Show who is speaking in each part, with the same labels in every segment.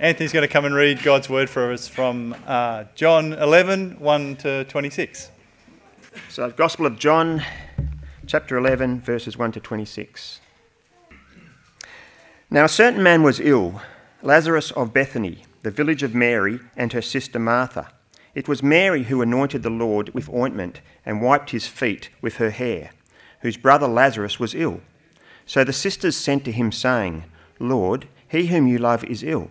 Speaker 1: Anthony's going to come and read God's word for us from uh, John 11, 1 to 26.
Speaker 2: So, Gospel of John, chapter 11, verses 1 to 26. Now, a certain man was ill, Lazarus of Bethany, the village of Mary and her sister Martha. It was Mary who anointed the Lord with ointment and wiped his feet with her hair, whose brother Lazarus was ill. So the sisters sent to him, saying, Lord, he whom you love is ill.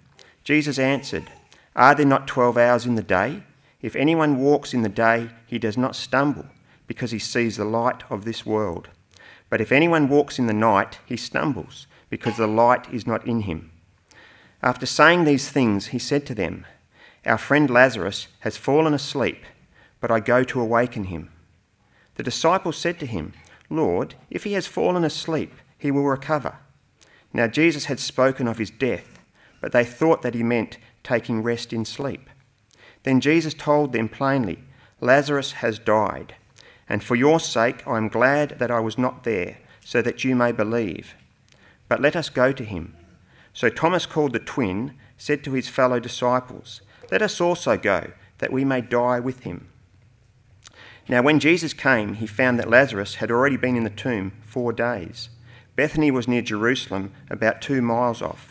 Speaker 2: Jesus answered, Are there not twelve hours in the day? If anyone walks in the day, he does not stumble, because he sees the light of this world. But if anyone walks in the night, he stumbles, because the light is not in him. After saying these things, he said to them, Our friend Lazarus has fallen asleep, but I go to awaken him. The disciples said to him, Lord, if he has fallen asleep, he will recover. Now Jesus had spoken of his death but they thought that he meant taking rest in sleep. Then Jesus told them plainly, Lazarus has died, and for your sake I am glad that I was not there, so that you may believe. But let us go to him. So Thomas, called the twin, said to his fellow disciples, Let us also go, that we may die with him. Now, when Jesus came, he found that Lazarus had already been in the tomb four days. Bethany was near Jerusalem, about two miles off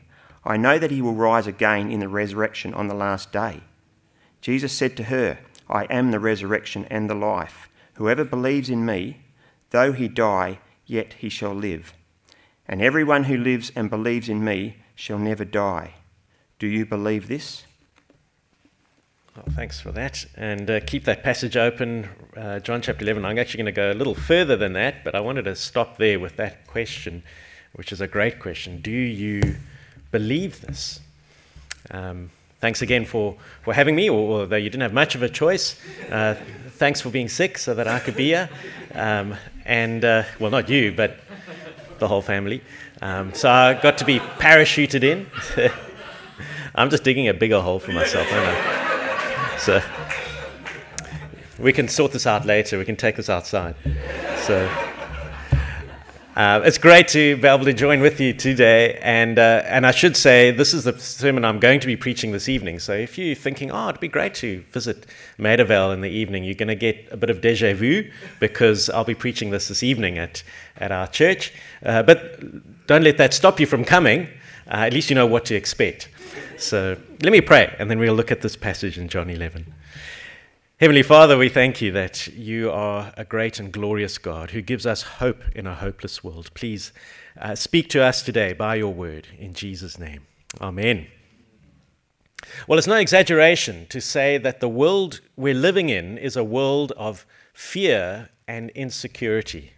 Speaker 2: I know that he will rise again in the resurrection on the last day. Jesus said to her, I am the resurrection and the life. Whoever believes in me, though he die, yet he shall live. And everyone who lives and believes in me shall never die. Do you believe this?
Speaker 3: Well, thanks for that. And uh, keep that passage open, uh, John chapter 11. I'm actually going to go a little further than that, but I wanted to stop there with that question, which is a great question. Do you believe this. Um, thanks again for, for having me, although you didn't have much of a choice. Uh, thanks for being sick so that I could be here. Um, and, uh, well, not you, but the whole family. Um, so I got to be parachuted in. I'm just digging a bigger hole for myself? So we can sort this out later. We can take this outside. So. Uh, it's great to be able to join with you today. And, uh, and I should say, this is the sermon I'm going to be preaching this evening. So if you're thinking, oh, it'd be great to visit Maida Vale in the evening, you're going to get a bit of deja vu because I'll be preaching this this evening at, at our church. Uh, but don't let that stop you from coming. Uh, at least you know what to expect. So let me pray, and then we'll look at this passage in John 11. Heavenly Father, we thank you that you are a great and glorious God who gives us hope in a hopeless world. Please uh, speak to us today by your word in Jesus' name. Amen. Well, it's no exaggeration to say that the world we're living in is a world of fear and insecurity.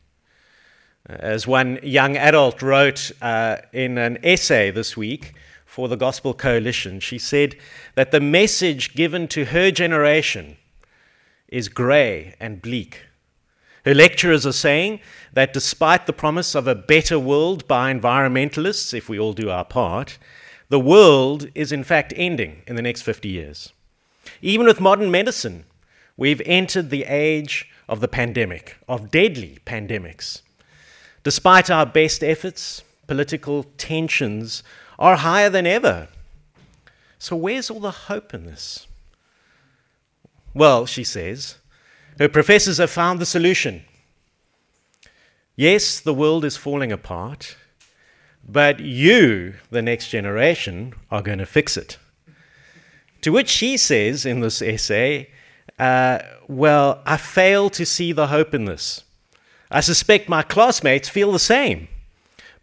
Speaker 3: As one young adult wrote uh, in an essay this week for the Gospel Coalition, she said that the message given to her generation is grey and bleak. Her lecturers are saying that despite the promise of a better world by environmentalists, if we all do our part, the world is in fact ending in the next 50 years. Even with modern medicine, we've entered the age of the pandemic, of deadly pandemics. Despite our best efforts, political tensions are higher than ever. So, where's all the hope in this? Well, she says, her professors have found the solution. Yes, the world is falling apart, but you, the next generation, are going to fix it. To which she says in this essay, uh, Well, I fail to see the hope in this. I suspect my classmates feel the same.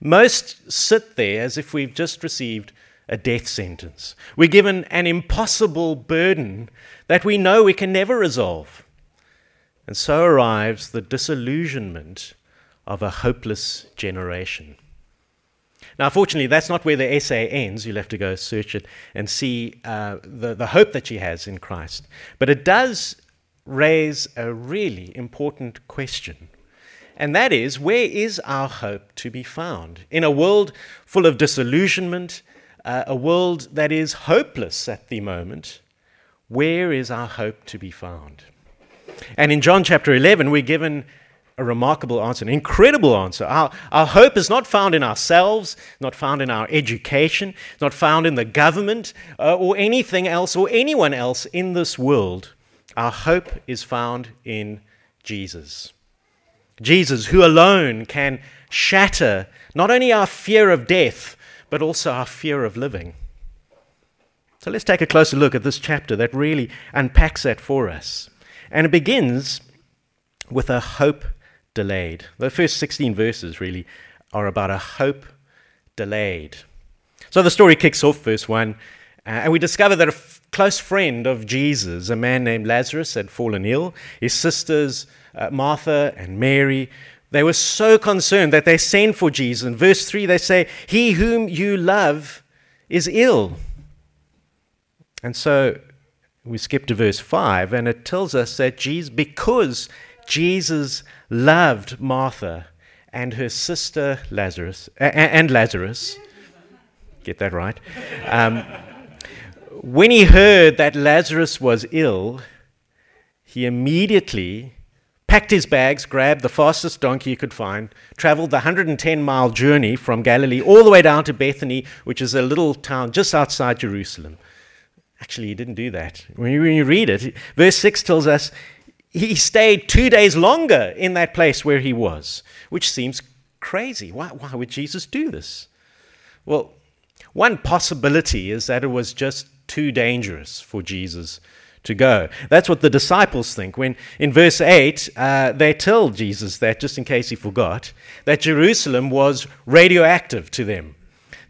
Speaker 3: Most sit there as if we've just received a death sentence. We're given an impossible burden that we know we can never resolve. And so arrives the disillusionment of a hopeless generation. Now, fortunately, that's not where the essay ends. You'll have to go search it and see uh, the, the hope that she has in Christ. But it does raise a really important question. And that is where is our hope to be found? In a world full of disillusionment, uh, a world that is hopeless at the moment, where is our hope to be found? And in John chapter 11, we're given a remarkable answer, an incredible answer. Our, our hope is not found in ourselves, not found in our education, not found in the government uh, or anything else or anyone else in this world. Our hope is found in Jesus. Jesus, who alone can shatter not only our fear of death, but also our fear of living. So let's take a closer look at this chapter that really unpacks that for us. And it begins with a hope delayed. The first 16 verses really are about a hope delayed. So the story kicks off, verse 1, uh, and we discover that a f- close friend of Jesus, a man named Lazarus, had fallen ill. His sisters, uh, Martha and Mary, they were so concerned that they sent for Jesus. In verse 3, they say, He whom you love is ill. And so we skip to verse 5, and it tells us that Jesus, because Jesus loved Martha and her sister Lazarus, and Lazarus, get that right, um, when he heard that Lazarus was ill, he immediately packed his bags, grabbed the fastest donkey he could find, traveled the 110 mile journey from Galilee all the way down to Bethany, which is a little town just outside Jerusalem. Actually, he didn't do that. When you, when you read it, verse 6 tells us he stayed two days longer in that place where he was, which seems crazy. Why, why would Jesus do this? Well, one possibility is that it was just too dangerous for Jesus to go. That's what the disciples think. When in verse 8, uh, they tell Jesus that, just in case he forgot, that Jerusalem was radioactive to them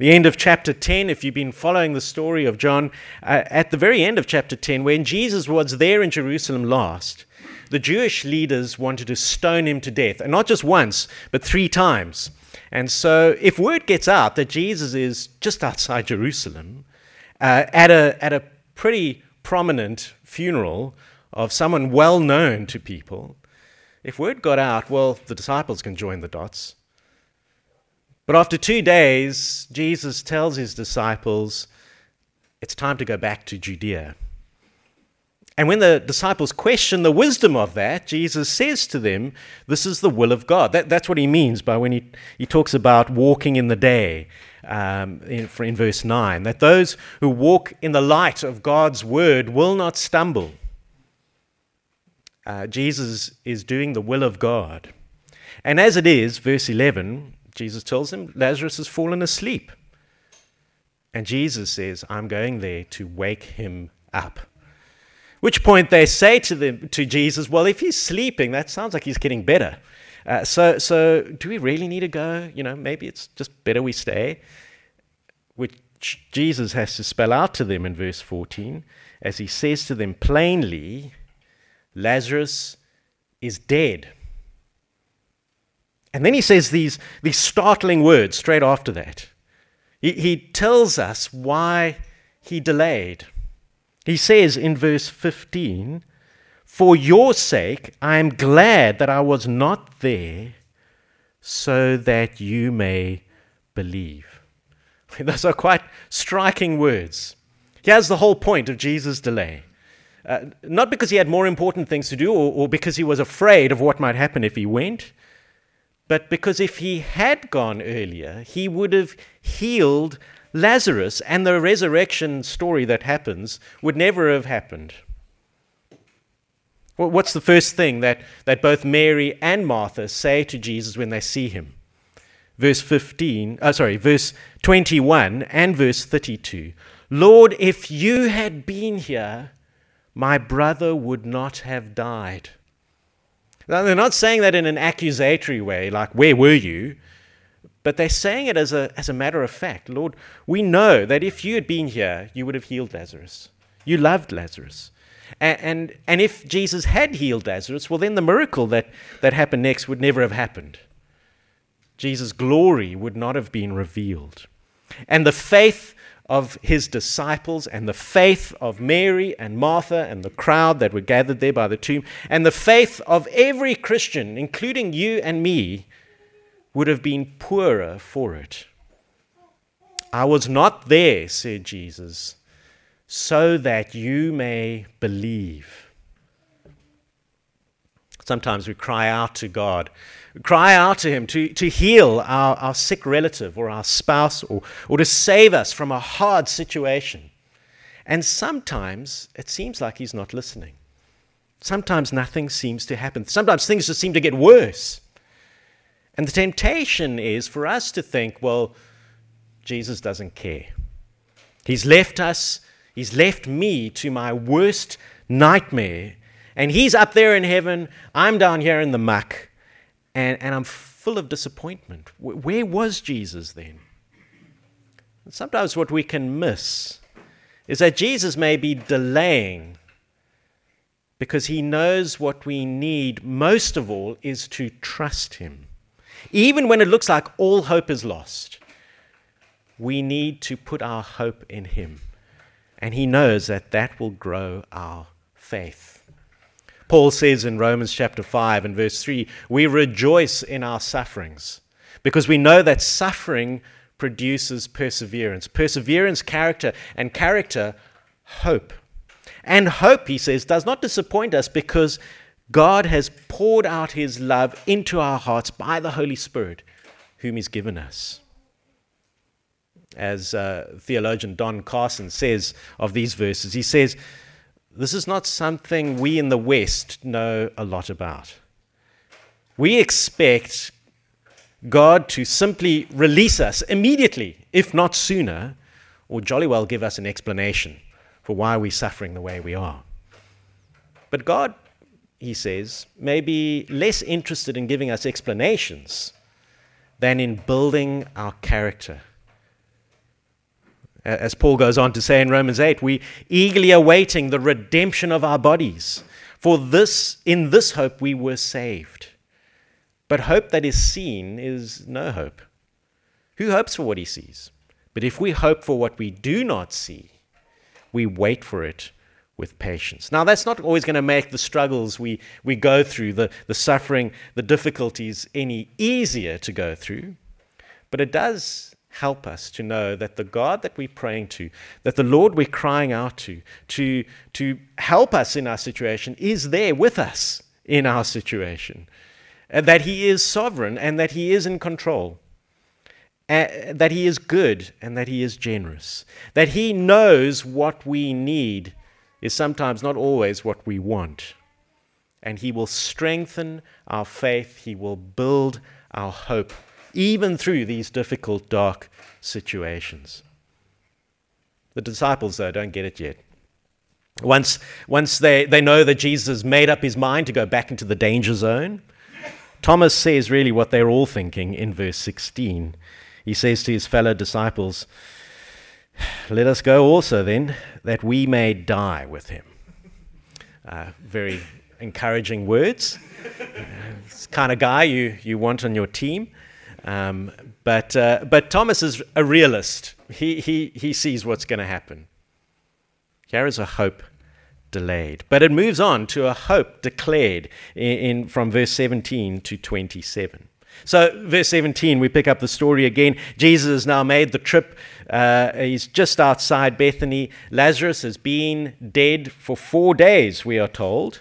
Speaker 3: the end of chapter 10, if you've been following the story of John, uh, at the very end of chapter 10, when Jesus was there in Jerusalem last, the Jewish leaders wanted to stone him to death, and not just once, but three times. And so, if word gets out that Jesus is just outside Jerusalem, uh, at, a, at a pretty prominent funeral of someone well known to people, if word got out, well, the disciples can join the dots. But after two days, Jesus tells his disciples, it's time to go back to Judea. And when the disciples question the wisdom of that, Jesus says to them, This is the will of God. That, that's what he means by when he, he talks about walking in the day um, in, in verse 9, that those who walk in the light of God's word will not stumble. Uh, Jesus is doing the will of God. And as it is, verse 11, Jesus tells him, Lazarus has fallen asleep. And Jesus says, I'm going there to wake him up. Which point they say to, them, to Jesus, Well, if he's sleeping, that sounds like he's getting better. Uh, so, so do we really need to go? You know, maybe it's just better we stay. Which Jesus has to spell out to them in verse 14 as he says to them plainly, Lazarus is dead. And then he says these, these startling words straight after that. He, he tells us why he delayed. He says in verse 15, For your sake I am glad that I was not there, so that you may believe. Those are quite striking words. Here's the whole point of Jesus' delay. Uh, not because he had more important things to do or, or because he was afraid of what might happen if he went, but because if he had gone earlier, he would have healed Lazarus, and the resurrection story that happens would never have happened. What's the first thing that, that both Mary and Martha say to Jesus when they see him? Verse 15, uh, sorry, verse 21 and verse 32. Lord, if you had been here, my brother would not have died. Now, they're not saying that in an accusatory way, like, Where were you? But they're saying it as a, as a matter of fact. Lord, we know that if you had been here, you would have healed Lazarus. You loved Lazarus. And, and, and if Jesus had healed Lazarus, well, then the miracle that, that happened next would never have happened. Jesus' glory would not have been revealed. And the faith of his disciples and the faith of Mary and Martha and the crowd that were gathered there by the tomb and the faith of every Christian, including you and me, would have been poorer for it. I was not there, said Jesus, so that you may believe. Sometimes we cry out to God, we cry out to Him to, to heal our, our sick relative or our spouse or, or to save us from a hard situation. And sometimes it seems like He's not listening. Sometimes nothing seems to happen. Sometimes things just seem to get worse. And the temptation is for us to think, well, Jesus doesn't care. He's left us, He's left me to my worst nightmare, and He's up there in heaven, I'm down here in the muck, and, and I'm full of disappointment. Where was Jesus then? And sometimes what we can miss is that Jesus may be delaying because he knows what we need most of all is to trust him. Even when it looks like all hope is lost, we need to put our hope in him. And he knows that that will grow our faith. Paul says in Romans chapter 5 and verse 3 we rejoice in our sufferings because we know that suffering produces perseverance. Perseverance, character, and character, hope. And hope, he says, does not disappoint us because God has poured out his love into our hearts by the Holy Spirit, whom he's given us. As uh, theologian Don Carson says of these verses, he says, this is not something we in the West know a lot about. We expect God to simply release us immediately, if not sooner, or jolly well give us an explanation for why we're suffering the way we are. But God, he says, may be less interested in giving us explanations than in building our character as Paul goes on to say in Romans 8, we eagerly awaiting the redemption of our bodies. For this, in this hope we were saved. But hope that is seen is no hope. Who hopes for what he sees? But if we hope for what we do not see, we wait for it with patience. Now, that's not always going to make the struggles we, we go through, the, the suffering, the difficulties, any easier to go through, but it does help us to know that the God that we're praying to, that the Lord we're crying out to, to, to help us in our situation, is there with us in our situation. And that He is sovereign and that He is in control. Uh, that He is good and that He is generous. That He knows what we need is sometimes not always what we want. And He will strengthen our faith, He will build our hope even through these difficult, dark situations. The disciples, though, don't get it yet. Once, once they, they know that Jesus made up his mind to go back into the danger zone, Thomas says really what they're all thinking in verse 16. He says to his fellow disciples, Let us go also then, that we may die with him. Uh, very encouraging words. it's the kind of guy you, you want on your team. Um, but, uh, but Thomas is a realist. He, he, he sees what's going to happen. Here is a hope delayed. But it moves on to a hope declared in, in, from verse 17 to 27. So, verse 17, we pick up the story again. Jesus has now made the trip. Uh, he's just outside Bethany. Lazarus has been dead for four days, we are told.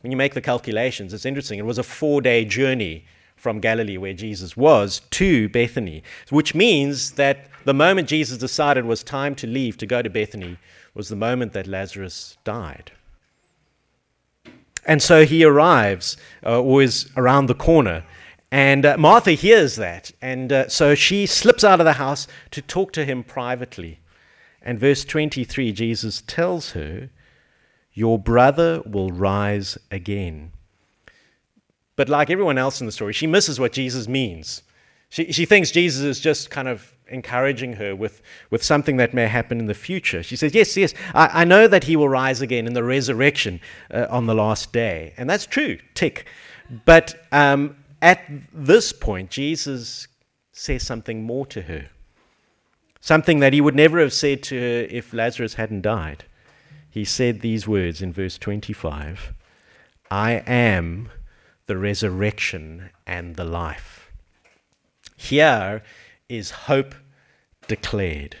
Speaker 3: When you make the calculations, it's interesting. It was a four day journey from Galilee, where Jesus was, to Bethany, which means that the moment Jesus decided it was time to leave to go to Bethany was the moment that Lazarus died. And so he arrives, uh, or is around the corner, and uh, Martha hears that, and uh, so she slips out of the house to talk to him privately. And verse 23, Jesus tells her, Your brother will rise again. But like everyone else in the story, she misses what Jesus means. She, she thinks Jesus is just kind of encouraging her with, with something that may happen in the future. She says, Yes, yes, I, I know that he will rise again in the resurrection uh, on the last day. And that's true, tick. But um, at this point, Jesus says something more to her. Something that he would never have said to her if Lazarus hadn't died. He said these words in verse 25 I am the resurrection and the life. Here is hope declared.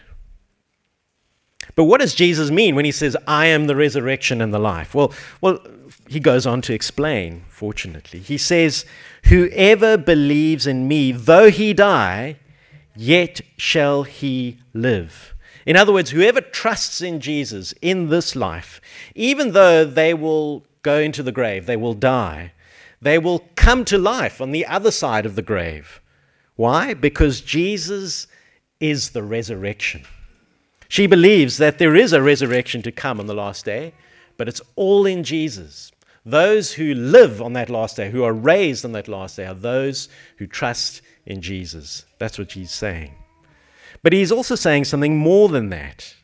Speaker 3: But what does Jesus mean when he says, I am the resurrection and the life? Well, well, he goes on to explain, fortunately. He says, Whoever believes in me, though he die, yet shall he live. In other words, whoever trusts in Jesus in this life, even though they will go into the grave, they will die, they will come to life on the other side of the grave. Why? Because Jesus is the resurrection. She believes that there is a resurrection to come on the last day, but it's all in Jesus. Those who live on that last day, who are raised on that last day, are those who trust in Jesus. That's what he's saying. But he's also saying something more than that.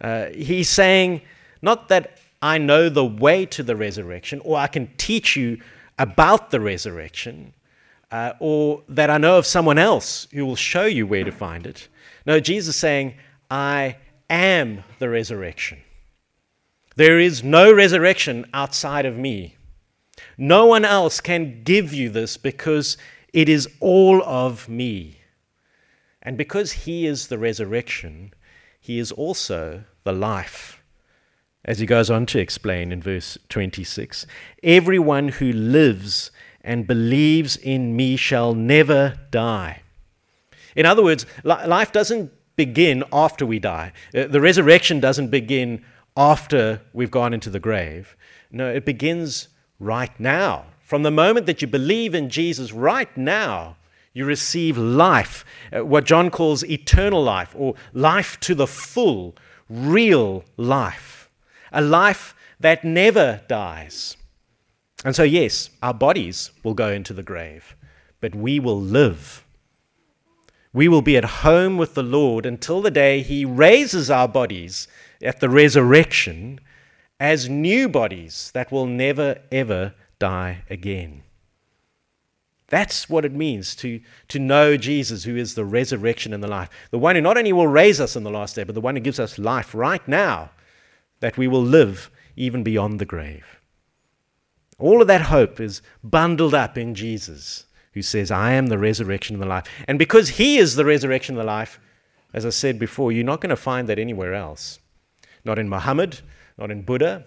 Speaker 3: Uh, he's saying, not that I know the way to the resurrection, or I can teach you about the resurrection, uh, or that I know of someone else who will show you where to find it. No, Jesus is saying, I am the resurrection. There is no resurrection outside of me. No one else can give you this because it is all of me. And because He is the resurrection, He is also the life. As he goes on to explain in verse 26 Everyone who lives and believes in me shall never die. In other words, life doesn't begin after we die. Uh, the resurrection doesn't begin after we've gone into the grave. No, it begins right now. From the moment that you believe in Jesus, right now, you receive life, uh, what John calls eternal life, or life to the full, real life. A life that never dies. And so, yes, our bodies will go into the grave, but we will live. We will be at home with the Lord until the day He raises our bodies at the resurrection as new bodies that will never, ever die again. That's what it means to, to know Jesus, who is the resurrection and the life. The one who not only will raise us in the last day, but the one who gives us life right now, that we will live even beyond the grave. All of that hope is bundled up in Jesus, who says, I am the resurrection and the life. And because He is the resurrection and the life, as I said before, you're not going to find that anywhere else. Not in Muhammad, not in Buddha,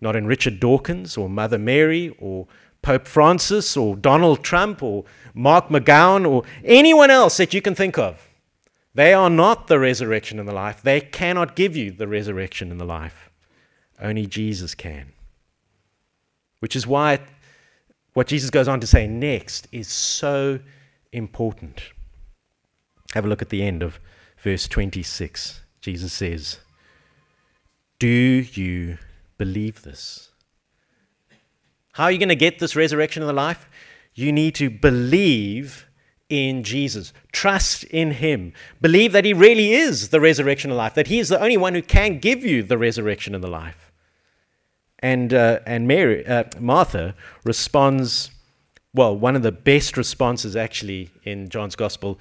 Speaker 3: not in Richard Dawkins or Mother Mary or Pope Francis or Donald Trump or Mark McGowan or anyone else that you can think of. They are not the resurrection and the life. They cannot give you the resurrection and the life. Only Jesus can. Which is why what Jesus goes on to say next is so important. Have a look at the end of verse 26. Jesus says, Do you believe this? How are you going to get this resurrection of the life? You need to believe in Jesus. Trust in Him. Believe that He really is the resurrection of life, that He is the only one who can give you the resurrection of the life. And, uh, and Mary, uh, Martha responds, well, one of the best responses actually in John's Gospel.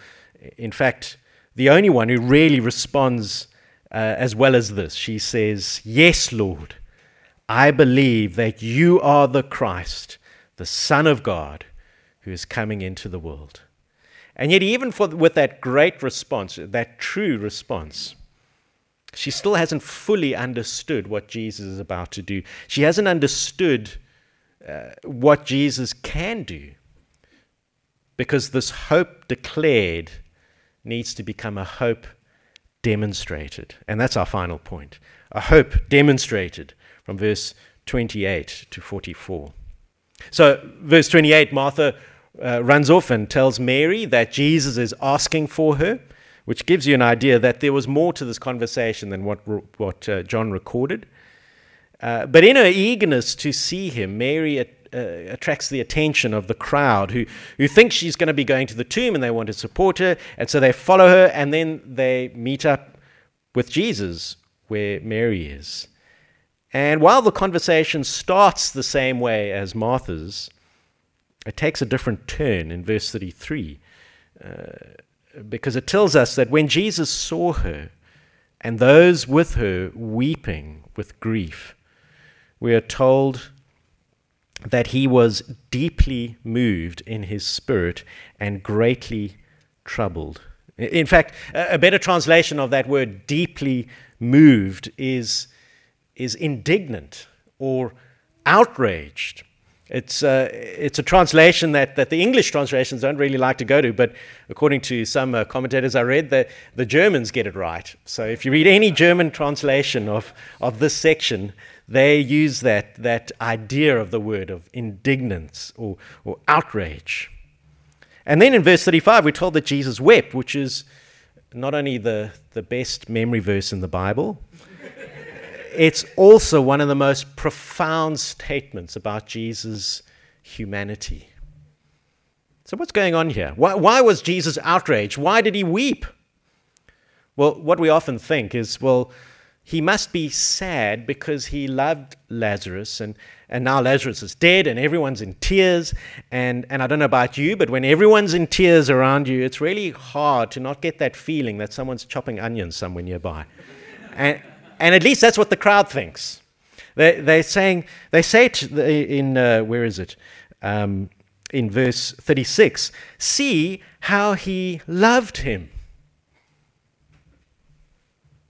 Speaker 3: In fact, the only one who really responds uh, as well as this. She says, Yes, Lord. I believe that you are the Christ, the Son of God, who is coming into the world. And yet, even for, with that great response, that true response, she still hasn't fully understood what Jesus is about to do. She hasn't understood uh, what Jesus can do. Because this hope declared needs to become a hope demonstrated. And that's our final point a hope demonstrated from verse 28 to 44. So, verse 28, Martha uh, runs off and tells Mary that Jesus is asking for her. which gives you an idea that there was more to this conversation than what, what uh, John recorded. Uh, but in her eagerness to see him, Mary at, uh, attracts the attention of the crowd who, who think she's going to be going to the tomb and they want to support her. And so they follow her and then they meet up with Jesus where Mary is. And while the conversation starts the same way as Martha's, it takes a different turn in verse 33 uh, because it tells us that when Jesus saw her and those with her weeping with grief, we are told that he was deeply moved in his spirit and greatly troubled. In fact, a better translation of that word deeply moved is, is indignant or outraged. It's, uh, it's a translation that, that the English translations don't really like to go to, but according to some uh, commentators I read, the, the Germans get it right. So if you read any German translation of, of this section, they use that, that idea of the word of indignance or, or outrage. And then in verse 35, we're told that Jesus wept, which is not only the, the best memory verse in the Bible, it's also one of the most profound statements about Jesus' humanity. So, what's going on here? Why, why was Jesus outraged? Why did he weep? Well, what we often think is, well, he must be sad because he loved Lazarus and, and now Lazarus is dead and everyone's in tears. And, and I don't know about you, but when everyone's in tears around you, it's really hard to not get that feeling that someone's chopping onions somewhere nearby. And, and at least that's what the crowd thinks. They, they're saying, they say the, in, uh, where is it? Um, in verse 36 see how he loved him.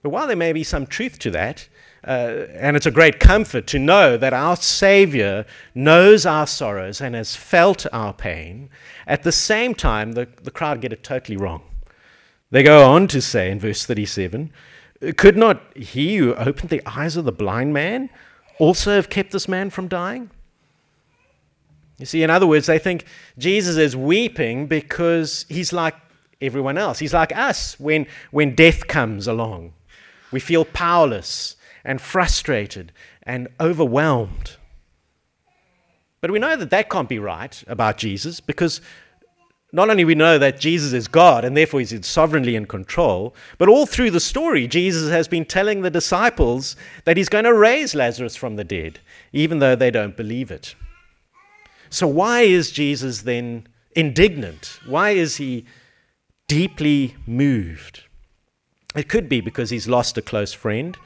Speaker 3: But while there may be some truth to that, uh, and it's a great comfort to know that our Savior knows our sorrows and has felt our pain, at the same time, the, the crowd get it totally wrong. They go on to say in verse 37 could not he who opened the eyes of the blind man also have kept this man from dying? You see, in other words, they think Jesus is weeping because he's like everyone else. He's like us when, when death comes along. We feel powerless and frustrated and overwhelmed. But we know that that can't be right about Jesus because not only we know that Jesus is God and therefore he's sovereignly in control, but all through the story, Jesus has been telling the disciples that he's going to raise Lazarus from the dead, even though they don't believe it. So, why is Jesus then indignant? Why is he deeply moved? It could be because he's lost a close friend,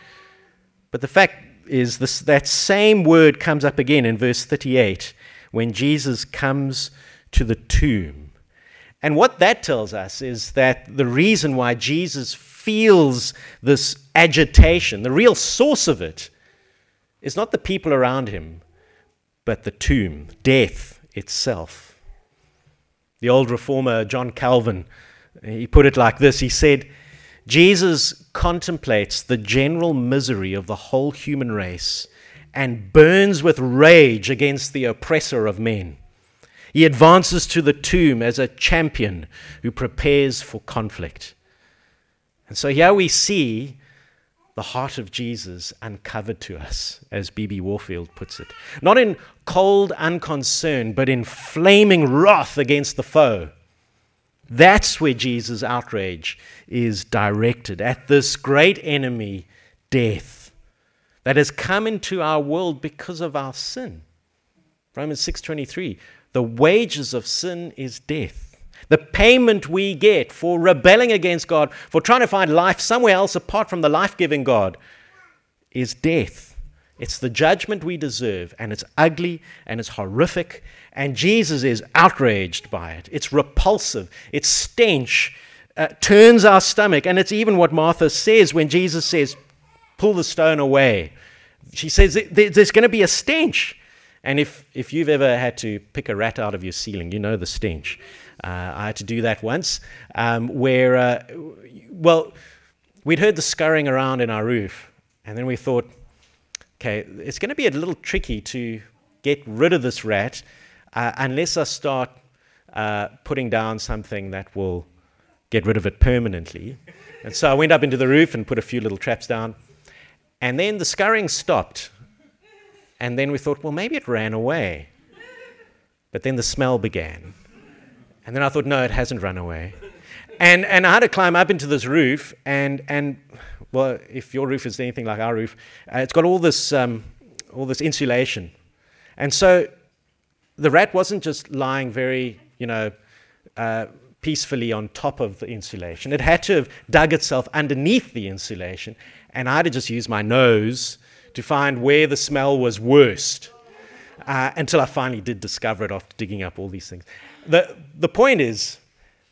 Speaker 3: but the fact is this, that same word comes up again in verse 38 when Jesus comes to the tomb. And what that tells us is that the reason why Jesus feels this agitation, the real source of it, is not the people around him, but the tomb, death itself. The old reformer John Calvin, he put it like this He said, Jesus contemplates the general misery of the whole human race and burns with rage against the oppressor of men. He advances to the tomb as a champion who prepares for conflict. And so here we see the heart of Jesus uncovered to us, as B.B. Warfield puts it. Not in cold unconcern, but in flaming wrath against the foe. That's where Jesus' outrage is directed at this great enemy, death, that has come into our world because of our sin. Romans 6:23 the wages of sin is death. The payment we get for rebelling against God, for trying to find life somewhere else apart from the life giving God, is death. It's the judgment we deserve, and it's ugly and it's horrific, and Jesus is outraged by it. It's repulsive, it's stench, uh, turns our stomach, and it's even what Martha says when Jesus says, Pull the stone away. She says, There's going to be a stench. And if, if you've ever had to pick a rat out of your ceiling, you know the stench. Uh, I had to do that once, um, where, uh, well, we'd heard the scurrying around in our roof, and then we thought, okay, it's going to be a little tricky to get rid of this rat uh, unless I start uh, putting down something that will get rid of it permanently. And so I went up into the roof and put a few little traps down. And then the scurrying stopped. And then we thought, well, maybe it ran away. But then the smell began. And then I thought, no, it hasn't run away. And, and I had to climb up into this roof, and, and well, if your roof is anything like our roof, uh, it's got all this, um, all this insulation. And so the rat wasn't just lying very, you know, uh, peacefully on top of the insulation. It had to have dug itself underneath the insulation, and I had to just use my nose to find where the smell was worst uh, until I finally did discover it after digging up all these things. The, the point is,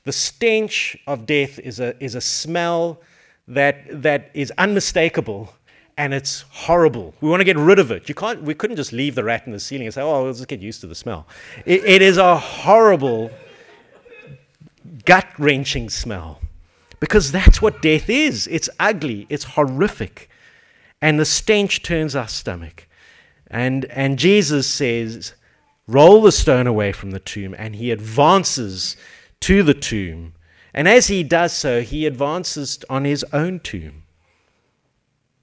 Speaker 3: the stench of death is a, is a smell that, that is unmistakable and it's horrible. We want to get rid of it. You can't, we couldn't just leave the rat in the ceiling and say, oh, let's just get used to the smell. it, it is a horrible, gut wrenching smell because that's what death is. It's ugly, it's horrific, and the stench turns our stomach. And, and Jesus says, roll the stone away from the tomb, and he advances to the tomb. And as he does so, he advances on his own tomb.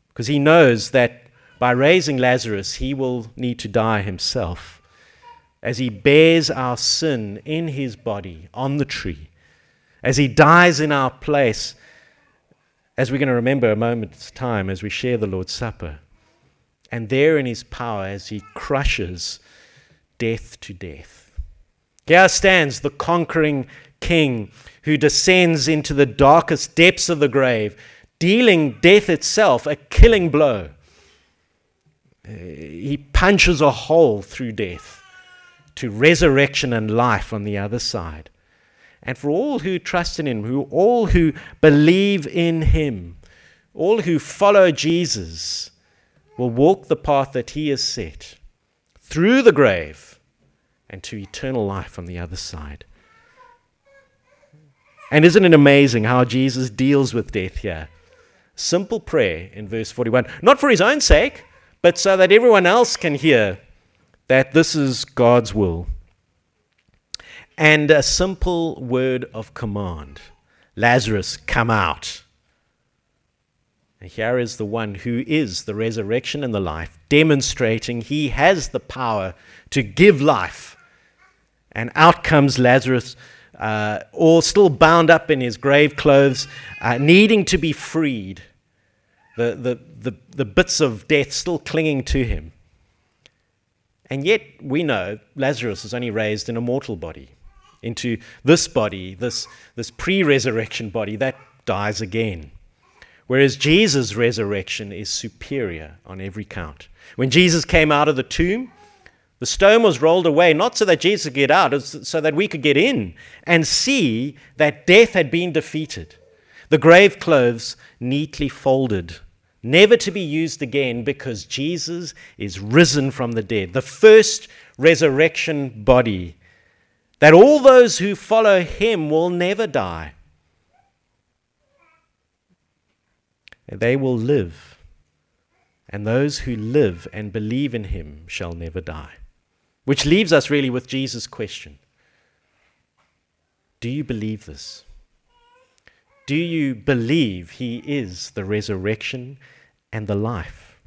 Speaker 3: Because he knows that by raising Lazarus, he will need to die himself as he bears our sin in his body on the tree, as he dies in our place, as we're going to remember a moment's time as we share the Lord's Supper. And there in his power, as he crushes death to death. Here stands the conquering king who descends into the darkest depths of the grave, dealing death itself a killing blow. Uh, he punches a hole through death to resurrection and life on the other side. And for all who trust in him, who all who believe in him, all who follow Jesus will walk the path that he has set through the grave and to eternal life on the other side. And isn't it amazing how Jesus deals with death here? Simple prayer in verse 41. Not for his own sake, but so that everyone else can hear that this is God's will. And a simple word of command Lazarus, come out. And here is the one who is the resurrection and the life, demonstrating he has the power to give life. And out comes Lazarus uh, or still bound up in his grave clothes, uh, needing to be freed, the, the, the, the bits of death still clinging to him. And yet, we know Lazarus is only raised in a mortal body, into this body, this, this pre resurrection body that dies again. Whereas Jesus' resurrection is superior on every count. When Jesus came out of the tomb, the stone was rolled away, not so that Jesus could get out, so that we could get in and see that death had been defeated. The grave clothes neatly folded, never to be used again because Jesus is risen from the dead, the first resurrection body, that all those who follow him will never die. They will live, and those who live and believe in him shall never die. Which leaves us really with Jesus' question Do you believe this? Do you believe he is the resurrection and the life?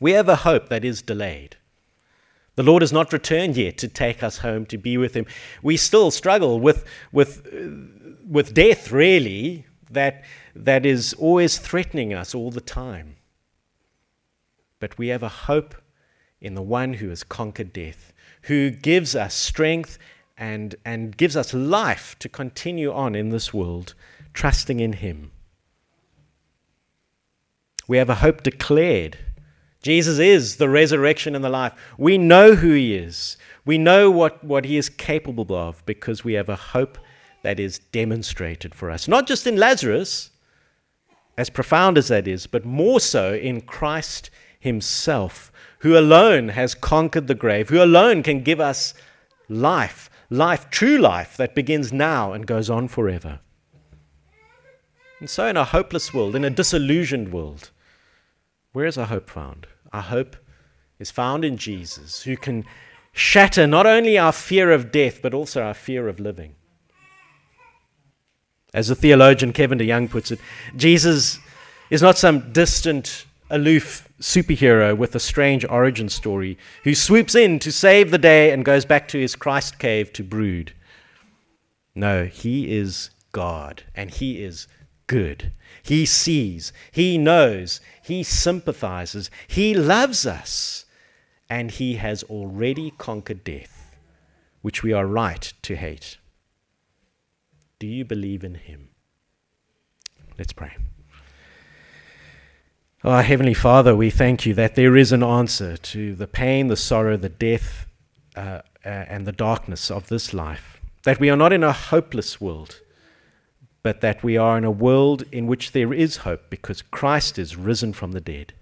Speaker 3: We have a hope that is delayed. The Lord has not returned yet to take us home to be with him. We still struggle with, with, with death, really, that, that is always threatening us all the time. But we have a hope in the one who has conquered death, who gives us strength and, and gives us life to continue on in this world, trusting in Him. We have a hope declared. Jesus is the resurrection and the life. We know who He is. We know what, what He is capable of because we have a hope that is demonstrated for us. Not just in Lazarus, as profound as that is, but more so in Christ Himself who alone has conquered the grave, who alone can give us life, life, true life that begins now and goes on forever. And so, in a hopeless world, in a disillusioned world, where is our hope found? Our hope is found in Jesus, who can shatter not only our fear of death, but also our fear of living. As the theologian Kevin DeYoung puts it, Jesus is not some distant, aloof superhero with a strange origin story who swoops in to save the day and goes back to his Christ cave to brood. No, he is God and he is good. He sees, he knows, he sympathizes, he loves us, and he has already conquered death, which we are right to hate. Do you believe in him? Let's pray. Oh, our Heavenly Father, we thank you that there is an answer to the pain, the sorrow, the death, uh, uh, and the darkness of this life. That we are not in a hopeless world, but that we are in a world in which there is hope because Christ is risen from the dead.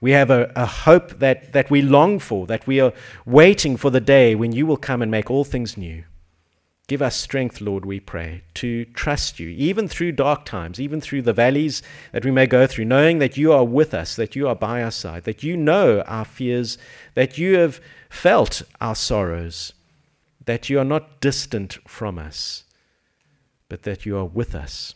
Speaker 3: We have a, a hope that, that we long for, that we are waiting for the day when you will come and make all things new. Give us strength, Lord, we pray, to trust you, even through dark times, even through the valleys that we may go through, knowing that you are with us, that you are by our side, that you know our fears, that you have felt our sorrows, that you are not distant from us, but that you are with us.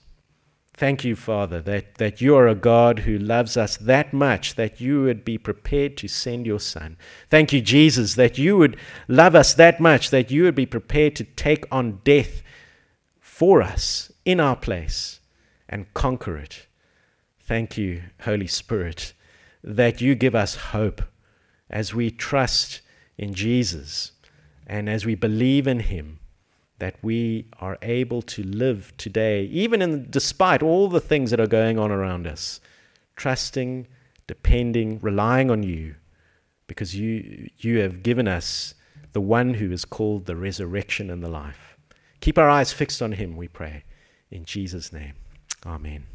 Speaker 3: Thank you, Father, that, that you are a God who loves us that much that you would be prepared to send your Son. Thank you, Jesus, that you would love us that much that you would be prepared to take on death for us in our place and conquer it. Thank you, Holy Spirit, that you give us hope as we trust in Jesus and as we believe in Him that we are able to live today, even in, despite all the things that are going on around us, trusting, depending, relying on you, because you, you have given us the one who is called the resurrection and the life. Keep our eyes fixed on him, we pray. In Jesus' name, amen.